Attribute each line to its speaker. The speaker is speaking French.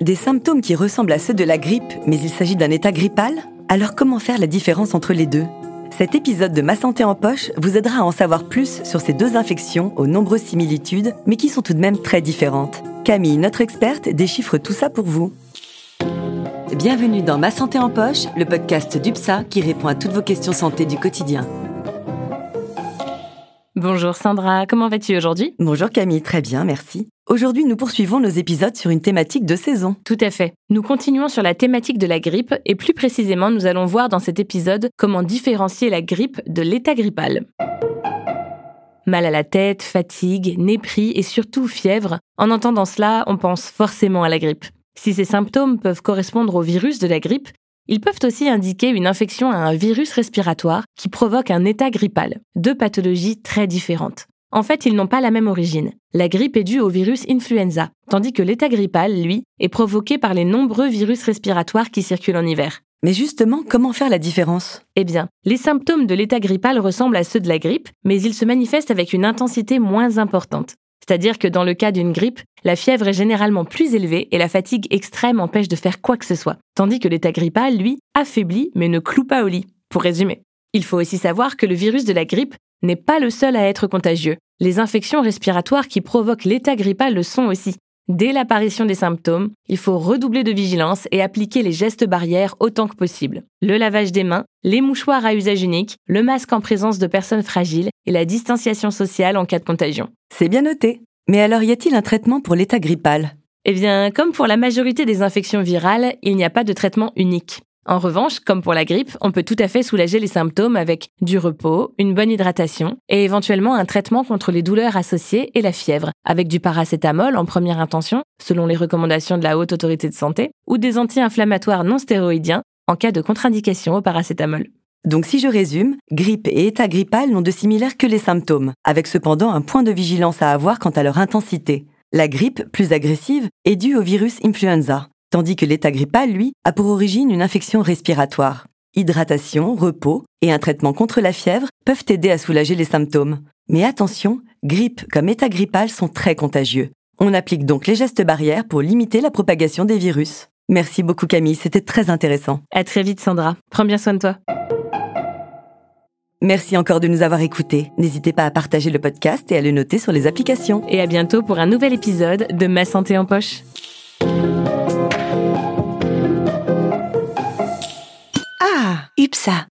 Speaker 1: Des symptômes qui ressemblent à ceux de la grippe, mais il s'agit d'un état grippal? Alors comment faire la différence entre les deux? Cet épisode de Ma santé en poche vous aidera à en savoir plus sur ces deux infections aux nombreuses similitudes, mais qui sont tout de même très différentes. Camille, notre experte, déchiffre tout ça pour vous. Bienvenue dans Ma santé en poche, le podcast d'UPSA qui répond à toutes vos questions santé du quotidien.
Speaker 2: Bonjour Sandra, comment vas-tu aujourd'hui?
Speaker 1: Bonjour Camille, très bien, merci. Aujourd'hui, nous poursuivons nos épisodes sur une thématique de saison.
Speaker 2: Tout à fait. Nous continuons sur la thématique de la grippe et plus précisément, nous allons voir dans cet épisode comment différencier la grippe de l'état grippal. Mal à la tête, fatigue, nez pris et surtout fièvre. En entendant cela, on pense forcément à la grippe. Si ces symptômes peuvent correspondre au virus de la grippe, ils peuvent aussi indiquer une infection à un virus respiratoire qui provoque un état grippal, deux pathologies très différentes. En fait, ils n'ont pas la même origine. La grippe est due au virus influenza, tandis que l'état grippal, lui, est provoqué par les nombreux virus respiratoires qui circulent en hiver.
Speaker 1: Mais justement, comment faire la différence?
Speaker 2: Eh bien, les symptômes de l'état grippal ressemblent à ceux de la grippe, mais ils se manifestent avec une intensité moins importante. C'est-à-dire que dans le cas d'une grippe, la fièvre est généralement plus élevée et la fatigue extrême empêche de faire quoi que ce soit. Tandis que l'état grippal, lui, affaiblit mais ne cloue pas au lit. Pour résumer. Il faut aussi savoir que le virus de la grippe n'est pas le seul à être contagieux. Les infections respiratoires qui provoquent l'état grippal le sont aussi. Dès l'apparition des symptômes, il faut redoubler de vigilance et appliquer les gestes barrières autant que possible. Le lavage des mains, les mouchoirs à usage unique, le masque en présence de personnes fragiles et la distanciation sociale en cas de contagion.
Speaker 1: C'est bien noté. Mais alors y a-t-il un traitement pour l'état grippal?
Speaker 2: Eh bien, comme pour la majorité des infections virales, il n'y a pas de traitement unique. En revanche, comme pour la grippe, on peut tout à fait soulager les symptômes avec du repos, une bonne hydratation et éventuellement un traitement contre les douleurs associées et la fièvre, avec du paracétamol en première intention, selon les recommandations de la Haute Autorité de Santé, ou des anti-inflammatoires non stéroïdiens en cas de contre-indication au paracétamol.
Speaker 1: Donc si je résume, grippe et état grippal n'ont de similaire que les symptômes, avec cependant un point de vigilance à avoir quant à leur intensité. La grippe, plus agressive, est due au virus influenza, tandis que l'état grippal, lui, a pour origine une infection respiratoire. Hydratation, repos et un traitement contre la fièvre peuvent aider à soulager les symptômes. Mais attention, grippe comme état grippal sont très contagieux. On applique donc les gestes barrières pour limiter la propagation des virus. Merci beaucoup Camille, c'était très intéressant.
Speaker 2: À très vite Sandra. Prends bien soin de toi.
Speaker 1: Merci encore de nous avoir écoutés. N'hésitez pas à partager le podcast et à le noter sur les applications.
Speaker 2: Et à bientôt pour un nouvel épisode de Ma santé en poche.
Speaker 1: UPSA